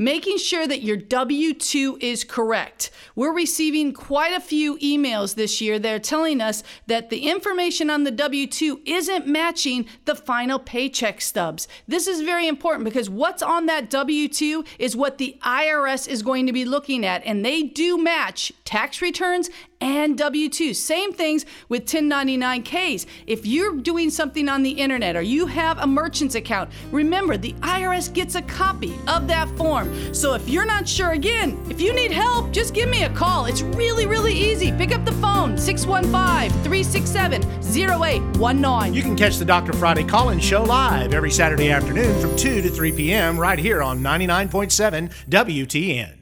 making sure that your W 2 is correct. We're receiving quite a few emails this year that are telling us that the information on the W 2 isn't matching the final paycheck stubs. This is very important because what's on that W 2 is what the IRS is going to be looking at, and they do match tax returns and W 2. Same things with 1099Ks. If you're doing something on the internet or you have a merchant's account, remember the IRS gets a copy of that form. So if you're not sure, again, if you need help, just give me a call. It's really, really easy. Pick up the phone 615 367 0819. You can catch the Dr. Friday call in show live every Saturday afternoon from 2 to 3 p.m. right here on 99.7 WTN.